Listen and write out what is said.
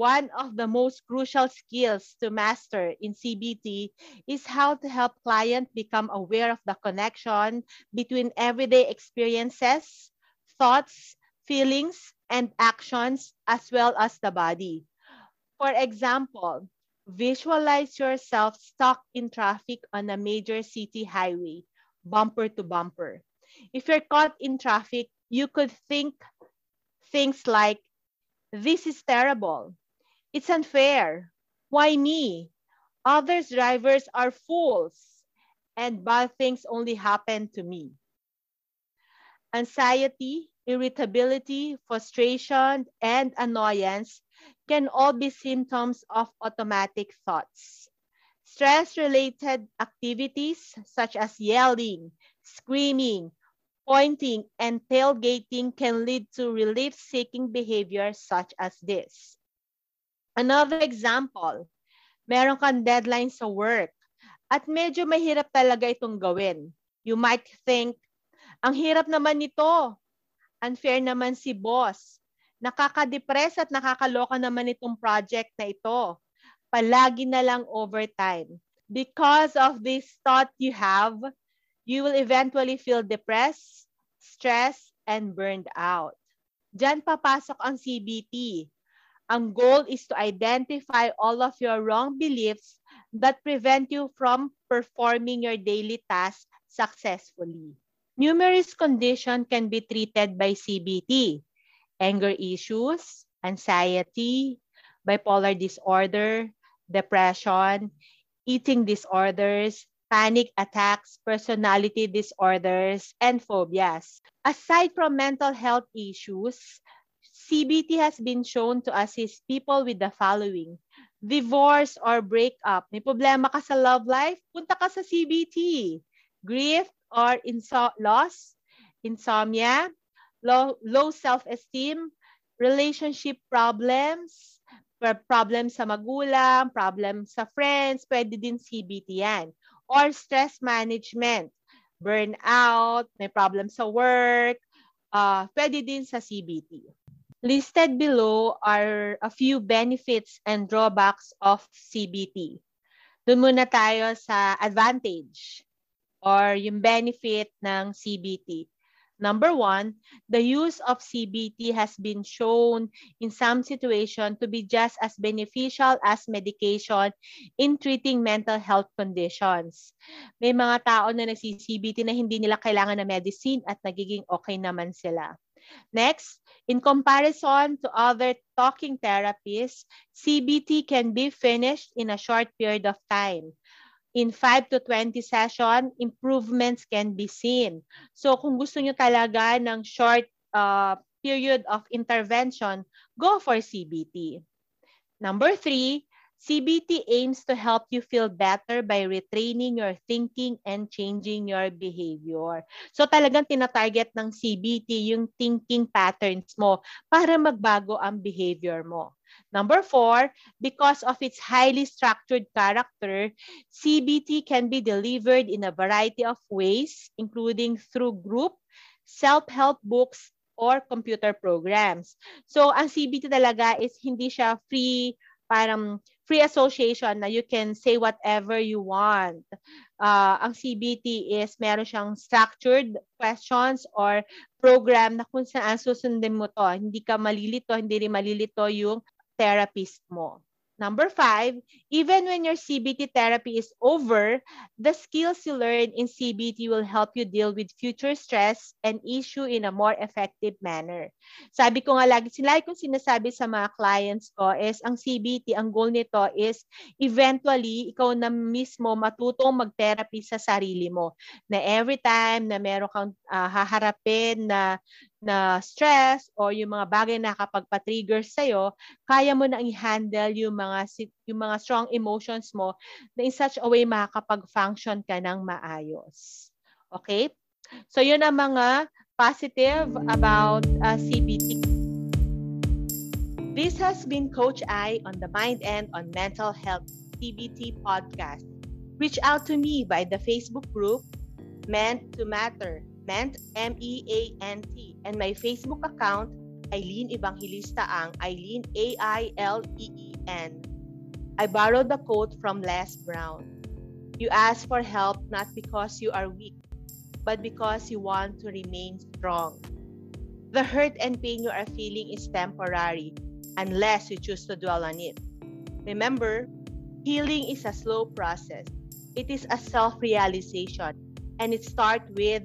One of the most crucial skills to master in CBT is how to help clients become aware of the connection between everyday experiences, thoughts, feelings, and actions, as well as the body. For example, visualize yourself stuck in traffic on a major city highway, bumper to bumper. If you're caught in traffic, you could think things like, this is terrible. It's unfair. Why me? Others drivers are fools and bad things only happen to me. Anxiety, irritability, frustration, and annoyance can all be symptoms of automatic thoughts. Stress-related activities such as yelling, screaming, pointing, and tailgating can lead to relief-seeking behavior such as this. Another example, meron kang deadline sa work at medyo mahirap talaga itong gawin. You might think, ang hirap naman nito. Unfair naman si boss. Nakaka-depress at nakakaloka naman itong project na ito. Palagi na lang overtime. Because of this thought you have, you will eventually feel depressed, stressed, and burned out. Diyan papasok ang CBT ang goal is to identify all of your wrong beliefs that prevent you from performing your daily tasks successfully. Numerous conditions can be treated by CBT. Anger issues, anxiety, bipolar disorder, depression, eating disorders, panic attacks, personality disorders, and phobias. Aside from mental health issues, CBT has been shown to assist people with the following. Divorce or breakup. May problema ka sa love life? Punta ka sa CBT. Grief or inso- loss, insomnia, low, low self-esteem, relationship problems, problem sa magulang, problem sa friends, pwede din CBT yan. Or stress management, burnout, may problem sa work, uh, pwede din sa CBT. Listed below are a few benefits and drawbacks of CBT. Doon muna tayo sa advantage or yung benefit ng CBT. Number one, the use of CBT has been shown in some situation to be just as beneficial as medication in treating mental health conditions. May mga tao na nagsi-CBT na hindi nila kailangan ng medicine at nagiging okay naman sila. Next, in comparison to other talking therapies, CBT can be finished in a short period of time. In 5 to 20 session, improvements can be seen. So kung gusto nyo talaga ng short uh, period of intervention, go for CBT. Number three, CBT aims to help you feel better by retraining your thinking and changing your behavior. So talagang tinatarget ng CBT yung thinking patterns mo para magbago ang behavior mo. Number four, because of its highly structured character, CBT can be delivered in a variety of ways, including through group, self-help books, or computer programs. So ang CBT talaga is hindi siya free parang free association na you can say whatever you want. Uh, ang CBT is meron siyang structured questions or program na kung saan susundin mo to. Hindi ka malilito, hindi rin malilito yung therapist mo. Number five, even when your CBT therapy is over, the skills you learn in CBT will help you deal with future stress and issue in a more effective manner. Sabi ko nga lagi, lagi kong sinasabi sa mga clients ko is ang CBT, ang goal nito is eventually ikaw na mismo matutong mag-therapy sa sarili mo. Na every time na meron kang uh, haharapin na na stress o yung mga bagay na kapag-trigger sa'yo, kaya mo na i-handle yung mga, yung mga strong emotions mo na in such a way makakapag-function ka ng maayos. Okay? So yun ang mga positive about uh, CBT. This has been Coach I on the Mind and on Mental Health CBT podcast. Reach out to me by the Facebook group Meant to Matter Meant, M-E-A-N-T. And my Facebook account, Eileen Evangelista Ang, Eileen, A-I-L-E-E-N. I borrowed the quote from Les Brown. You ask for help not because you are weak, but because you want to remain strong. The hurt and pain you are feeling is temporary unless you choose to dwell on it. Remember, healing is a slow process. It is a self-realization and it starts with